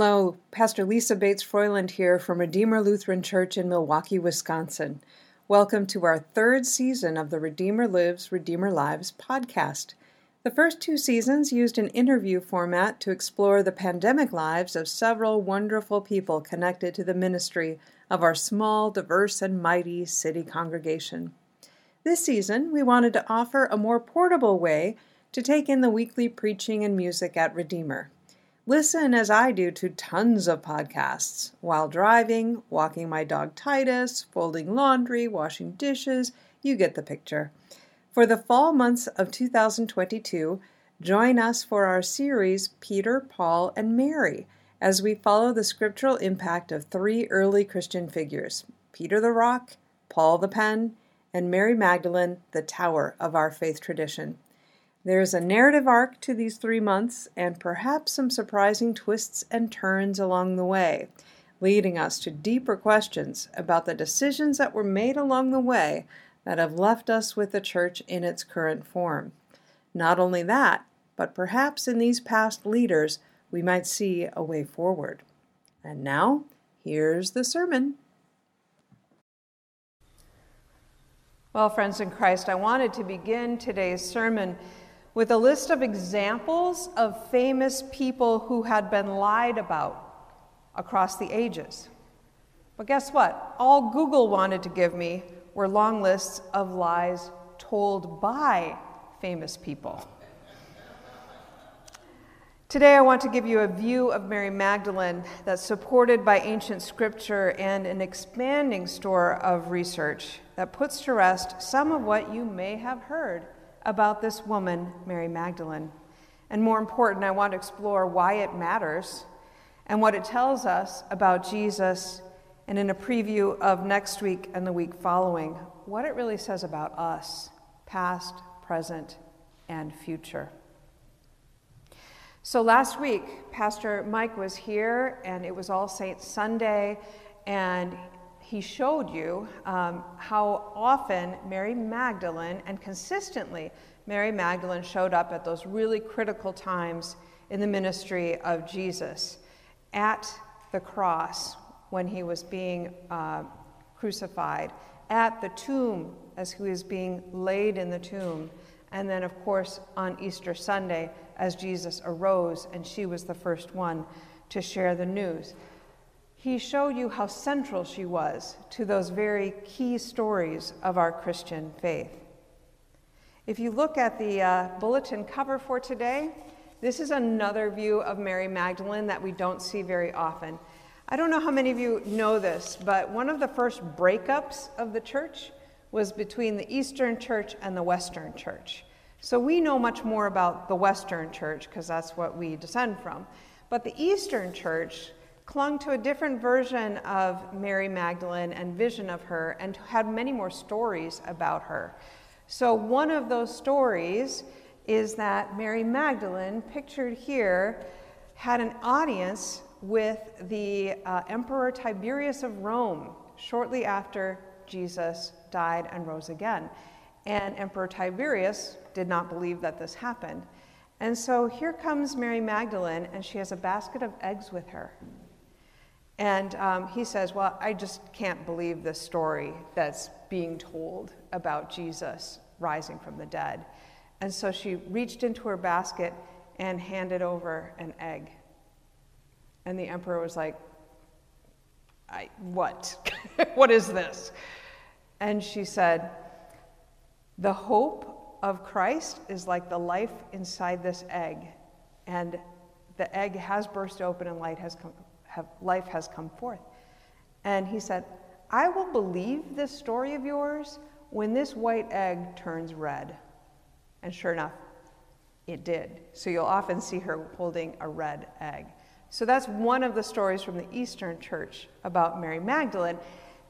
Hello, Pastor Lisa Bates Froyland here from Redeemer Lutheran Church in Milwaukee, Wisconsin. Welcome to our third season of the Redeemer Lives, Redeemer Lives podcast. The first two seasons used an interview format to explore the pandemic lives of several wonderful people connected to the ministry of our small, diverse, and mighty city congregation. This season, we wanted to offer a more portable way to take in the weekly preaching and music at Redeemer. Listen as I do to tons of podcasts while driving, walking my dog Titus, folding laundry, washing dishes. You get the picture. For the fall months of 2022, join us for our series Peter, Paul, and Mary as we follow the scriptural impact of three early Christian figures Peter the Rock, Paul the Pen, and Mary Magdalene, the tower of our faith tradition. There is a narrative arc to these three months, and perhaps some surprising twists and turns along the way, leading us to deeper questions about the decisions that were made along the way that have left us with the church in its current form. Not only that, but perhaps in these past leaders we might see a way forward. And now, here's the sermon. Well, friends in Christ, I wanted to begin today's sermon with a list of examples of famous people who had been lied about across the ages. But guess what? All Google wanted to give me were long lists of lies told by famous people. Today, I want to give you a view of Mary Magdalene that's supported by ancient scripture and an expanding store of research that puts to rest some of what you may have heard about this woman, Mary Magdalene. And more important, I want to explore why it matters and what it tells us about Jesus, and in a preview of next week and the week following, what it really says about us, past, present, and future. So last week, Pastor Mike was here, and it was All Saints Sunday, and he showed you um, how often Mary Magdalene and consistently Mary Magdalene showed up at those really critical times in the ministry of Jesus at the cross when he was being uh, crucified, at the tomb as he was being laid in the tomb, and then, of course, on Easter Sunday as Jesus arose and she was the first one to share the news he showed you how central she was to those very key stories of our Christian faith. If you look at the uh, bulletin cover for today, this is another view of Mary Magdalene that we don't see very often. I don't know how many of you know this, but one of the first breakups of the church was between the Eastern Church and the Western Church. So we know much more about the Western Church because that's what we descend from. But the Eastern Church clung to a different version of Mary Magdalene and vision of her and had many more stories about her. So, one of those stories is that Mary Magdalene, pictured here, had an audience with the uh, Emperor Tiberius of Rome shortly after Jesus died and rose again. And Emperor Tiberius did not believe that this happened. And so here comes Mary Magdalene, and she has a basket of eggs with her. And um, he says, Well, I just can't believe the story that's being told about Jesus rising from the dead. And so she reached into her basket and handed over an egg. And the emperor was like, I, What? what is this? And she said, The hope of Christ is like the life inside this egg. And the egg has burst open and light has come, have, life has come forth. And he said, I will believe this story of yours when this white egg turns red. And sure enough, it did. So you'll often see her holding a red egg. So that's one of the stories from the Eastern Church about Mary Magdalene.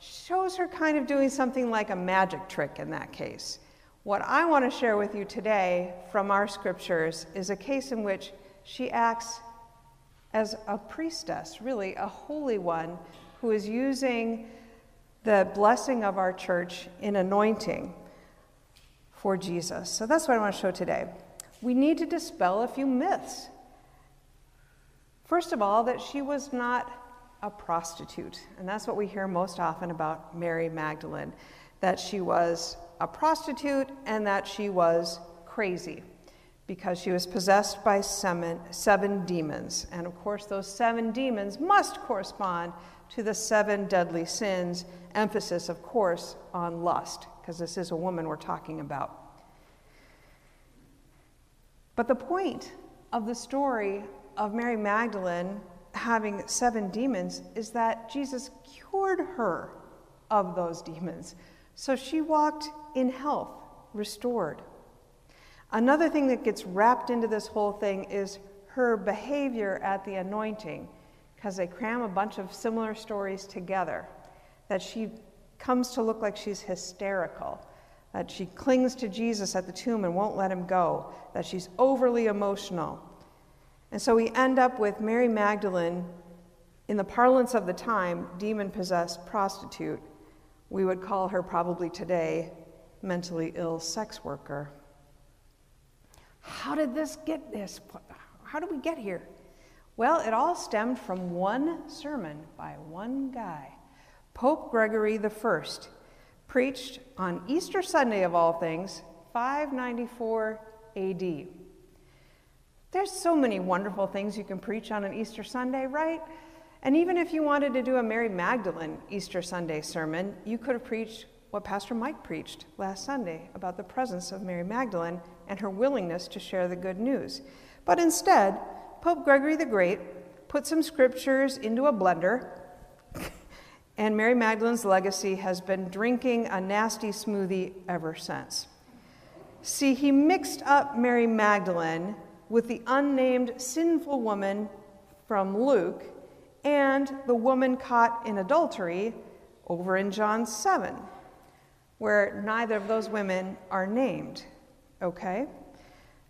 Shows her kind of doing something like a magic trick in that case. What I want to share with you today from our scriptures is a case in which she acts as a priestess, really a holy one, who is using the blessing of our church in anointing for Jesus. So that's what I want to show today. We need to dispel a few myths. First of all, that she was not a prostitute. And that's what we hear most often about Mary Magdalene that she was a prostitute and that she was crazy because she was possessed by seven, seven demons. And of course, those seven demons must correspond to the seven deadly sins, emphasis, of course, on lust, because this is a woman we're talking about. But the point of the story of Mary Magdalene having seven demons is that Jesus cured her of those demons. So she walked in health, restored. Another thing that gets wrapped into this whole thing is her behavior at the anointing, because they cram a bunch of similar stories together. That she comes to look like she's hysterical, that she clings to Jesus at the tomb and won't let him go, that she's overly emotional. And so we end up with Mary Magdalene, in the parlance of the time, demon possessed prostitute. We would call her probably today mentally ill sex worker. How did this get this? How did we get here? Well, it all stemmed from one sermon by one guy. Pope Gregory I preached on Easter Sunday, of all things, 594 AD. There's so many wonderful things you can preach on an Easter Sunday, right? And even if you wanted to do a Mary Magdalene Easter Sunday sermon, you could have preached what Pastor Mike preached last Sunday about the presence of Mary Magdalene and her willingness to share the good news. But instead, Pope Gregory the Great put some scriptures into a blender, and Mary Magdalene's legacy has been drinking a nasty smoothie ever since. See, he mixed up Mary Magdalene with the unnamed sinful woman from Luke and the woman caught in adultery over in John 7 where neither of those women are named. Okay?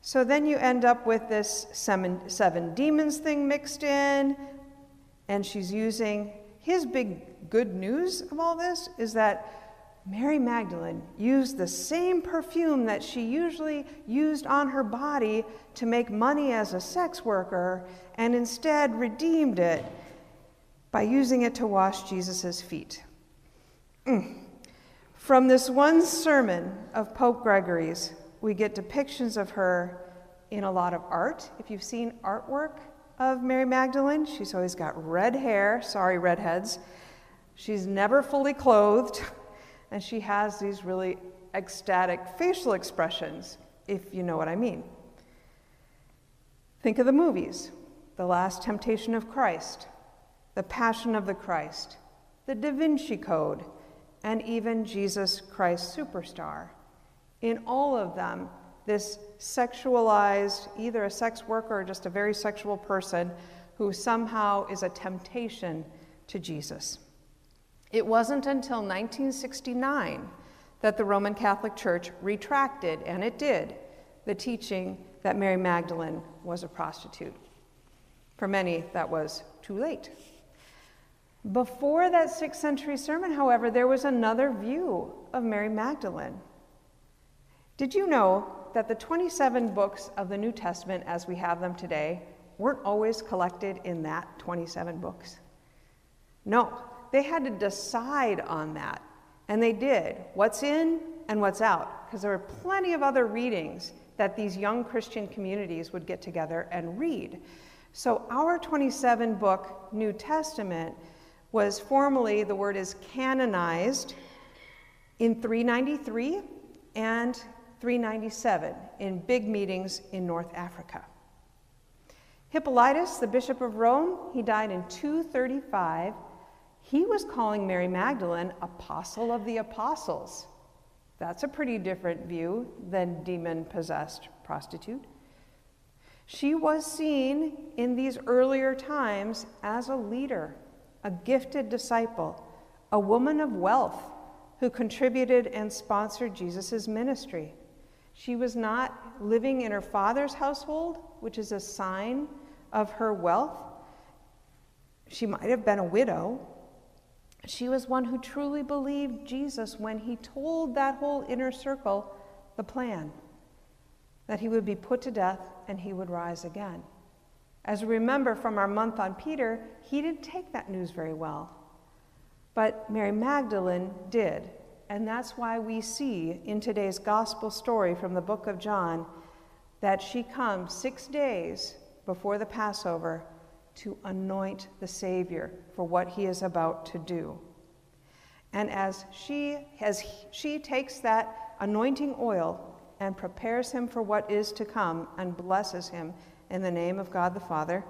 So then you end up with this seven, seven demons thing mixed in, and she's using his big good news of all this is that Mary Magdalene used the same perfume that she usually used on her body to make money as a sex worker, and instead redeemed it by using it to wash Jesus' feet. Mm. From this one sermon of Pope Gregory's, we get depictions of her in a lot of art. If you've seen artwork of Mary Magdalene, she's always got red hair. Sorry, redheads. She's never fully clothed, and she has these really ecstatic facial expressions, if you know what I mean. Think of the movies The Last Temptation of Christ, The Passion of the Christ, The Da Vinci Code and even Jesus Christ Superstar. In all of them, this sexualized, either a sex worker or just a very sexual person who somehow is a temptation to Jesus. It wasn't until 1969 that the Roman Catholic Church retracted, and it did, the teaching that Mary Magdalene was a prostitute. For many, that was too late. Before that sixth century sermon, however, there was another view of Mary Magdalene. Did you know that the 27 books of the New Testament as we have them today weren't always collected in that 27 books? No, they had to decide on that. And they did what's in and what's out, because there were plenty of other readings that these young Christian communities would get together and read. So, our 27 book New Testament was formally, the word is canonized in 393 and 397 in big meetings in North Africa. Hippolytus, the Bishop of Rome, he died in 235. He was calling Mary Magdalene apostle of the apostles. That's a pretty different view than demon possessed prostitute. She was seen in these earlier times as a leader a gifted disciple, a woman of wealth who contributed and sponsored Jesus' ministry. She was not living in her father's household, which is a sign of her wealth. She might have been a widow. She was one who truly believed Jesus when he told that whole inner circle the plan that he would be put to death and he would rise again. As we remember from our month on Peter, he didn't take that news very well. But Mary Magdalene did. And that's why we see in today's gospel story from the book of John that she comes six days before the Passover to anoint the Savior for what he is about to do. And as she, as she takes that anointing oil and prepares him for what is to come and blesses him in the name of God the Father,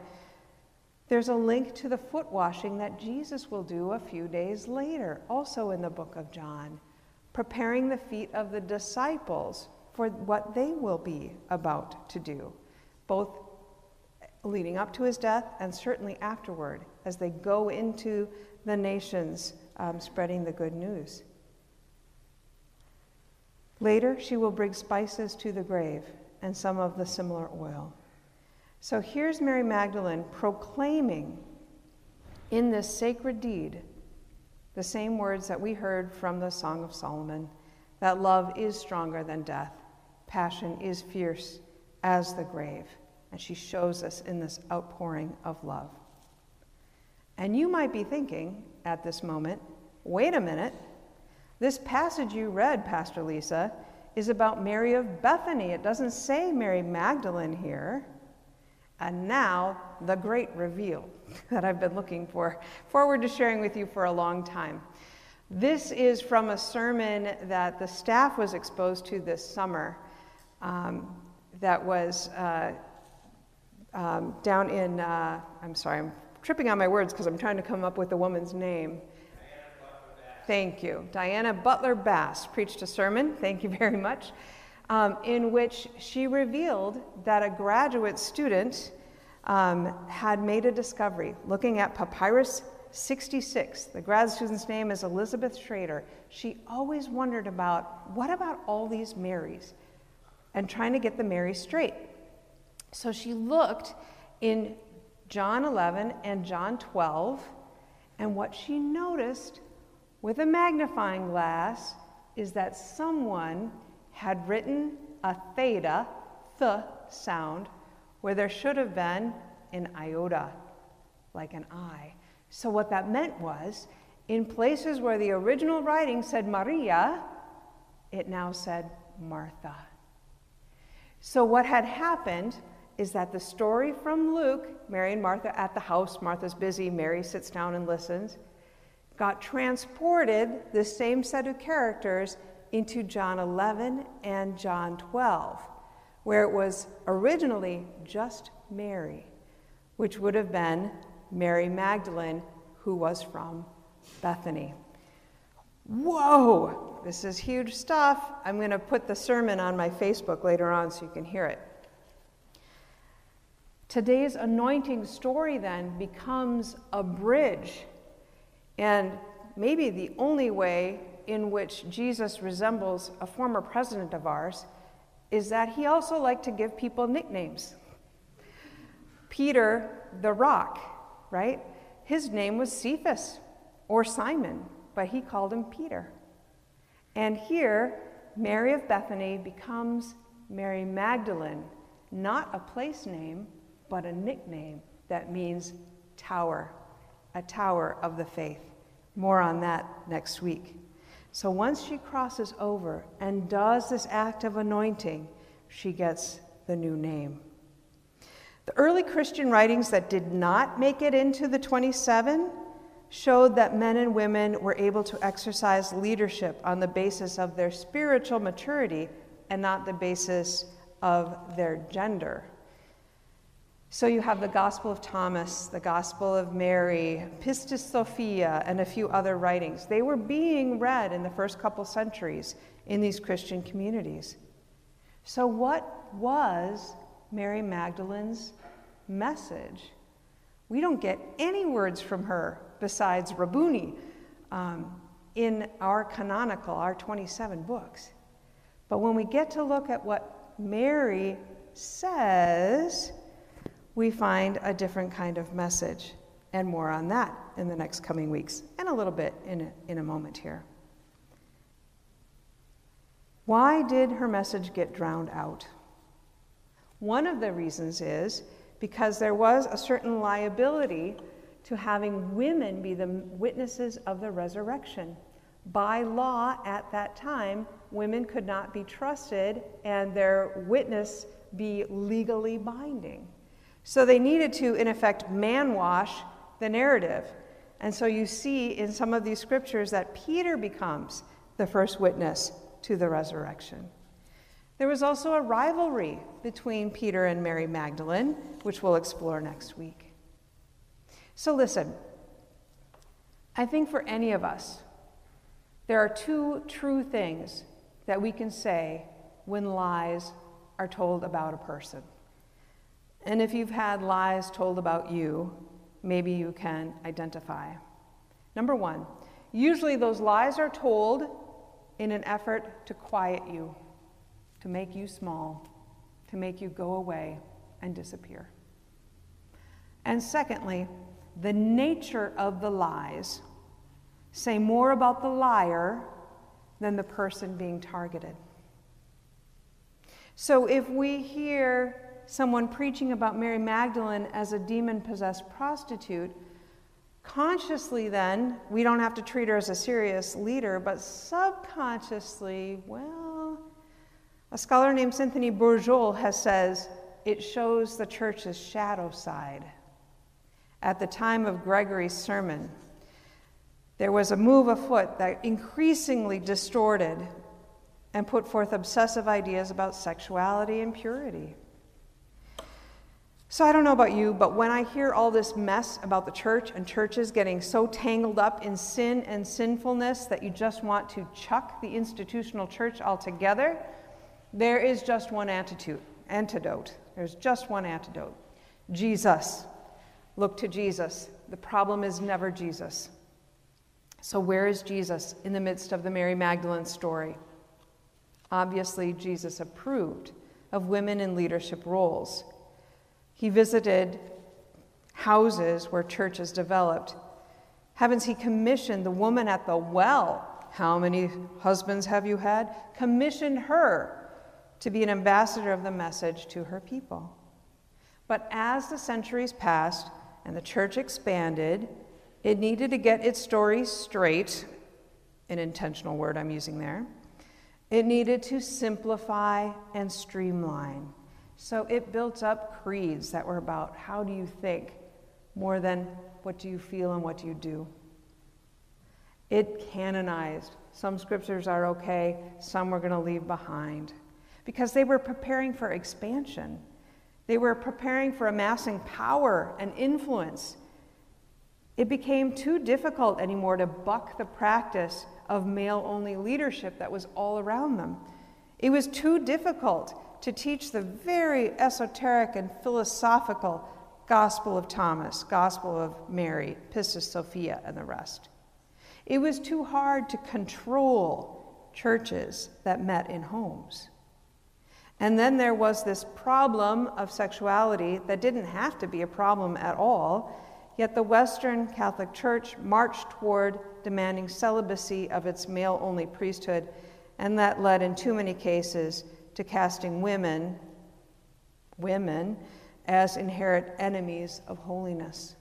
there's a link to the foot washing that Jesus will do a few days later, also in the book of John, preparing the feet of the disciples for what they will be about to do, both leading up to his death and certainly afterward as they go into the nations um, spreading the good news. Later, she will bring spices to the grave and some of the similar oil. So here's Mary Magdalene proclaiming in this sacred deed the same words that we heard from the Song of Solomon that love is stronger than death, passion is fierce as the grave. And she shows us in this outpouring of love. And you might be thinking at this moment, wait a minute, this passage you read, Pastor Lisa, is about Mary of Bethany. It doesn't say Mary Magdalene here. And now, the great reveal that I've been looking for, forward to sharing with you for a long time. This is from a sermon that the staff was exposed to this summer um, that was uh, um, down in, uh, I'm sorry, I'm tripping on my words because I'm trying to come up with the woman's name. Thank you. Diana Butler Bass preached a sermon, thank you very much, um, in which she revealed that a graduate student um, had made a discovery looking at Papyrus 66. The grad student's name is Elizabeth Schrader. She always wondered about what about all these Marys and trying to get the Mary straight. So she looked in John 11 and John 12, and what she noticed with a magnifying glass is that someone had written a theta, the sound, where there should have been an iota, like an I. So, what that meant was, in places where the original writing said Maria, it now said Martha. So, what had happened is that the story from Luke, Mary and Martha at the house, Martha's busy, Mary sits down and listens, got transported, the same set of characters, into John 11 and John 12, where it was originally just Mary, which would have been Mary Magdalene, who was from Bethany. Whoa, this is huge stuff. I'm going to put the sermon on my Facebook later on so you can hear it. Today's anointing story then becomes a bridge and maybe the only way in which Jesus resembles a former president of ours is that he also liked to give people nicknames. Peter the Rock, right? His name was Cephas or Simon, but he called him Peter. And here, Mary of Bethany becomes Mary Magdalene, not a place name, but a nickname that means tower, a tower of the faith. More on that next week. So once she crosses over and does this act of anointing, she gets the new name. The early Christian writings that did not make it into the 27 showed that men and women were able to exercise leadership on the basis of their spiritual maturity and not the basis of their gender. So you have the Gospel of Thomas, the Gospel of Mary, Pistis Sophia, and a few other writings. They were being read in the first couple centuries in these Christian communities. So, what was Mary Magdalene's message? We don't get any words from her besides Rabboni um, in our canonical, our 27 books. But when we get to look at what Mary says, we find a different kind of message. And more on that in the next coming weeks, and a little bit in a, in a moment here. Why did her message get drowned out? One of the reasons is because there was a certain liability to having women be the witnesses of the resurrection. By law at that time, women could not be trusted and their witness be legally binding. So they needed to, in effect, man wash the narrative. And so you see in some of these scriptures that Peter becomes the first witness to the resurrection. There was also a rivalry between Peter and Mary Magdalene, which we'll explore next week. So listen, I think for any of us, there are two true things that we can say when lies are told about a person. And if you've had lies told about you, maybe you can identify. Number one, usually those lies are told in an effort to quiet you, to make you small, to make you go away and disappear. And secondly, the nature of the lies say more about the liar than the person being targeted. So if we hear someone preaching about Mary Magdalene as a demon possessed prostitute, consciously then, we don't have to treat her as a serious leader, but subconsciously, well, a scholar named Cynthia Bourgeault has says it shows the church's shadow side. At the time of Gregory's sermon, there was a move afoot that increasingly distorted and put forth obsessive ideas about sexuality and purity. So I don't know about you, but when I hear all this mess about the church and churches getting so tangled up in sin and sinfulness that you just want to chuck the institutional church altogether, there is just one antidote. Antidote. There's just one antidote. Jesus. Look to Jesus. The problem is never Jesus. So, where is Jesus in the midst of the Mary Magdalene story? Obviously, Jesus approved of women in leadership roles. He visited houses where churches developed. Heavens, he commissioned the woman at the well. How many husbands have you had? Commissioned her to be an ambassador of the message to her people. But as the centuries passed and the church expanded, it needed to get its story straight, an intentional word I'm using there. It needed to simplify and streamline. So it built up creeds that were about how do you think more than what do you feel and what do you do. It canonized. Some scriptures are okay, some we're going to leave behind. Because they were preparing for expansion. They were preparing for amassing power and influence. It became too difficult anymore to buck the practice of male only leadership that was all around them. It was too difficult to teach the very esoteric and philosophical Gospel of Thomas, Gospel of Mary, Pistis Sophia, and the rest. It was too hard to control churches that met in homes. And then there was this problem of sexuality that didn't have to be a problem at all Yet the Western Catholic Church marched toward demanding celibacy of its male only priesthood, and that led in too many cases to casting women, women, as inherent enemies of holiness.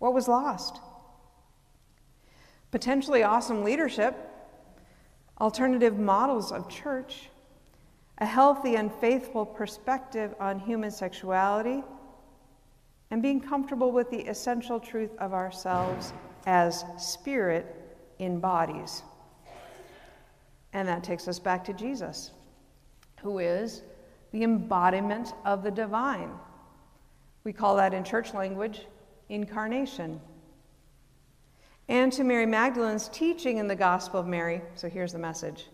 What was lost? Potentially awesome leadership, alternative models of church, a healthy and faithful perspective on human sexuality and being comfortable with the essential truth of ourselves as spirit in bodies. And that takes us back to Jesus, who is the embodiment of the divine. We call that in church language incarnation. And to Mary Magdalene's teaching in the Gospel of Mary, so here's the message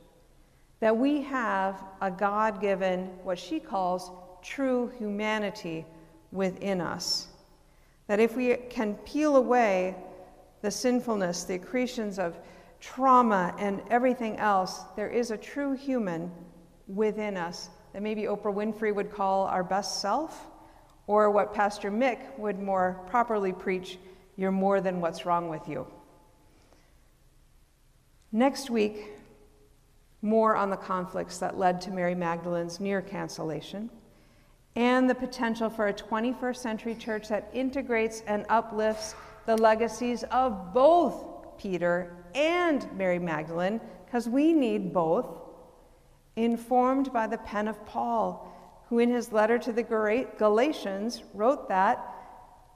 that we have a God given, what she calls true humanity within us. That if we can peel away the sinfulness, the accretions of trauma, and everything else, there is a true human within us that maybe Oprah Winfrey would call our best self, or what Pastor Mick would more properly preach you're more than what's wrong with you. Next week, more on the conflicts that led to Mary Magdalene's near cancellation and the potential for a 21st century church that integrates and uplifts the legacies of both Peter and Mary Magdalene, because we need both, informed by the pen of Paul, who in his letter to the Galatians wrote that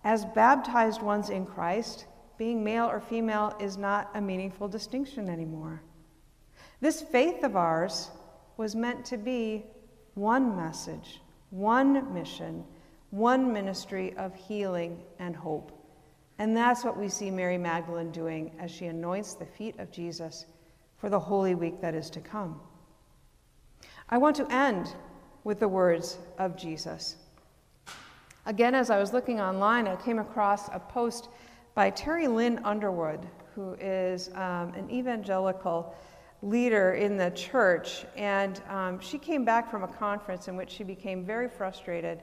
as baptized ones in Christ, being male or female is not a meaningful distinction anymore. This faith of ours was meant to be one message, one mission, one ministry of healing and hope. And that's what we see Mary Magdalene doing as she anoints the feet of Jesus for the Holy Week that is to come. I want to end with the words of Jesus. Again, as I was looking online, I came across a post by Terry Lynn Underwood, who is um, an evangelical leader in the church. And um, she came back from a conference in which she became very frustrated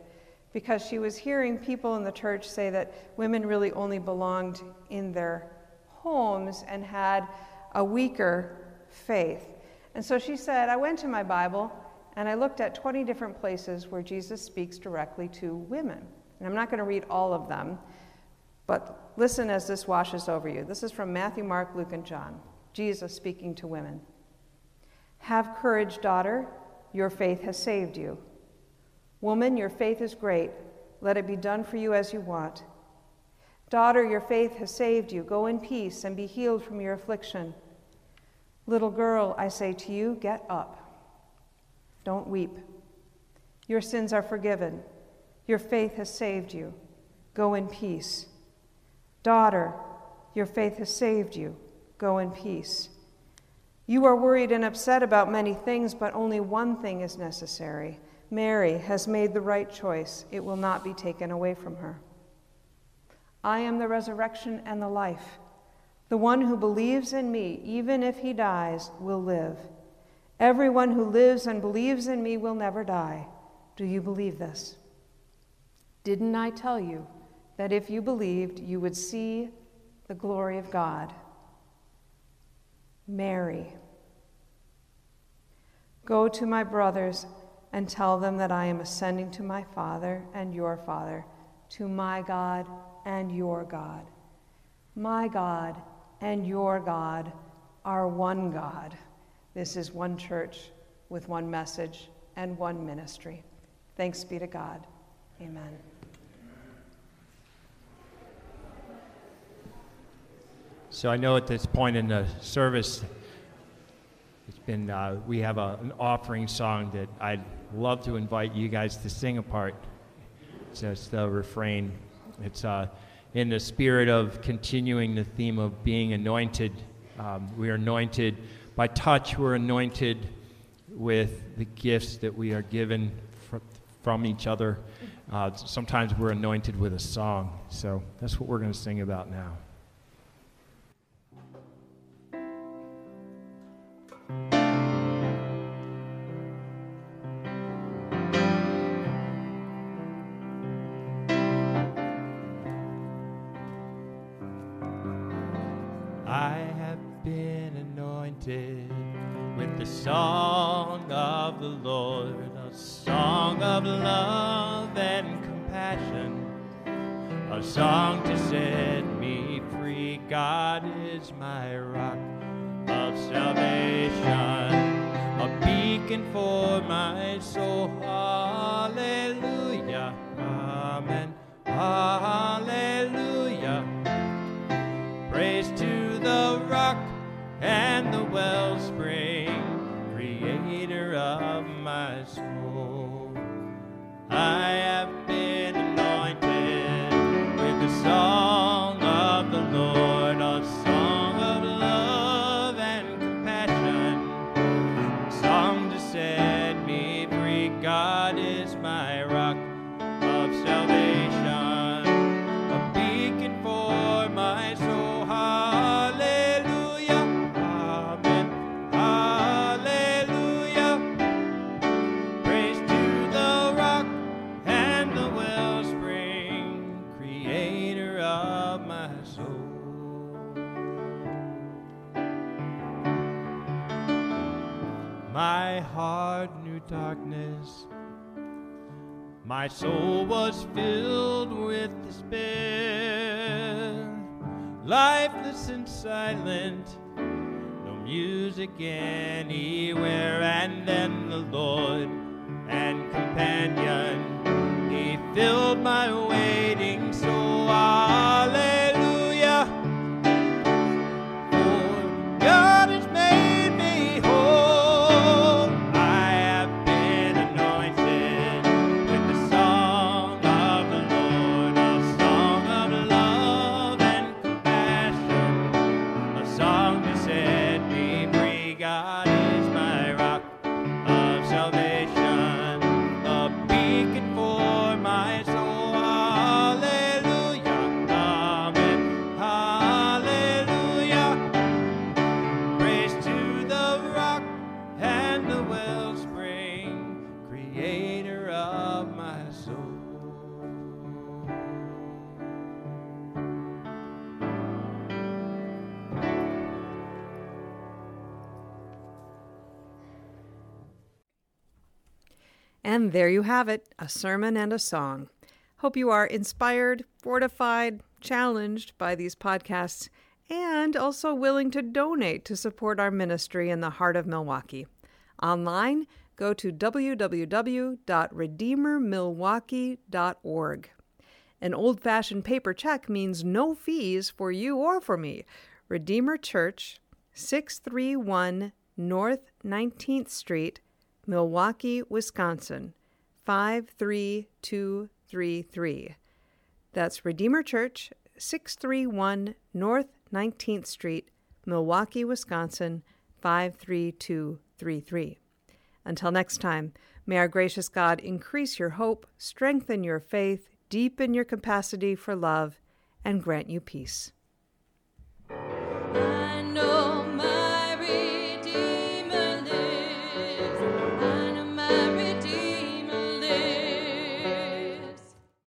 because she was hearing people in the church say that women really only belonged in their homes and had a weaker faith. And so she said, I went to my Bible and I looked at 20 different places where Jesus speaks directly to women. And I'm not going to read all of them, but listen as this washes over you. This is from Matthew, Mark, Luke, and John. Jesus speaking to women. Have courage, daughter, your faith has saved you. Woman, your faith is great. Let it be done for you as you want. Daughter, your faith has saved you. Go in peace and be healed from your affliction. Little girl, I say to you, get up. Don't weep. Your sins are forgiven. Your faith has saved you. Go in peace. Daughter, your faith has saved you. Go in peace. You are worried and upset about many things, but only one thing is necessary. Mary has made the right choice. It will not be taken away from her. I am the resurrection and the life. The one who believes in me, even if he dies, will live. Everyone who lives and believes in me will never die. Do you believe this? Didn't I tell you that if you believed, you would see the glory of God? Mary, go to my brothers and tell them that I am ascending to my Father and your Father, to my God and your God. My God and your God are one God. This is one church with one message and one ministry. Thanks be to God. Amen. So I know at this point in the service, been uh, we have a, an offering song that I'd love to invite you guys to sing a part. So it's the refrain. It's uh, in the spirit of continuing the theme of being anointed. Um, we are anointed by touch. We're anointed with the gifts that we are given fr- from each other. Uh, sometimes we're anointed with a song. So that's what we're going to sing about now. a song to set me free. God is my rock of salvation, a beacon for my soul. Hallelujah. Amen. Amen. darkness. My soul was filled with despair, lifeless and silent, no music anywhere. And then the Lord and companion, He filled. And there you have it a sermon and a song. Hope you are inspired, fortified, challenged by these podcasts, and also willing to donate to support our ministry in the heart of Milwaukee. Online, go to www.redeemermilwaukee.org. An old fashioned paper check means no fees for you or for me. Redeemer Church, 631 North 19th Street, Milwaukee, Wisconsin, 53233. That's Redeemer Church, 631 North 19th Street, Milwaukee, Wisconsin, 53233. Until next time, may our gracious God increase your hope, strengthen your faith, deepen your capacity for love, and grant you peace.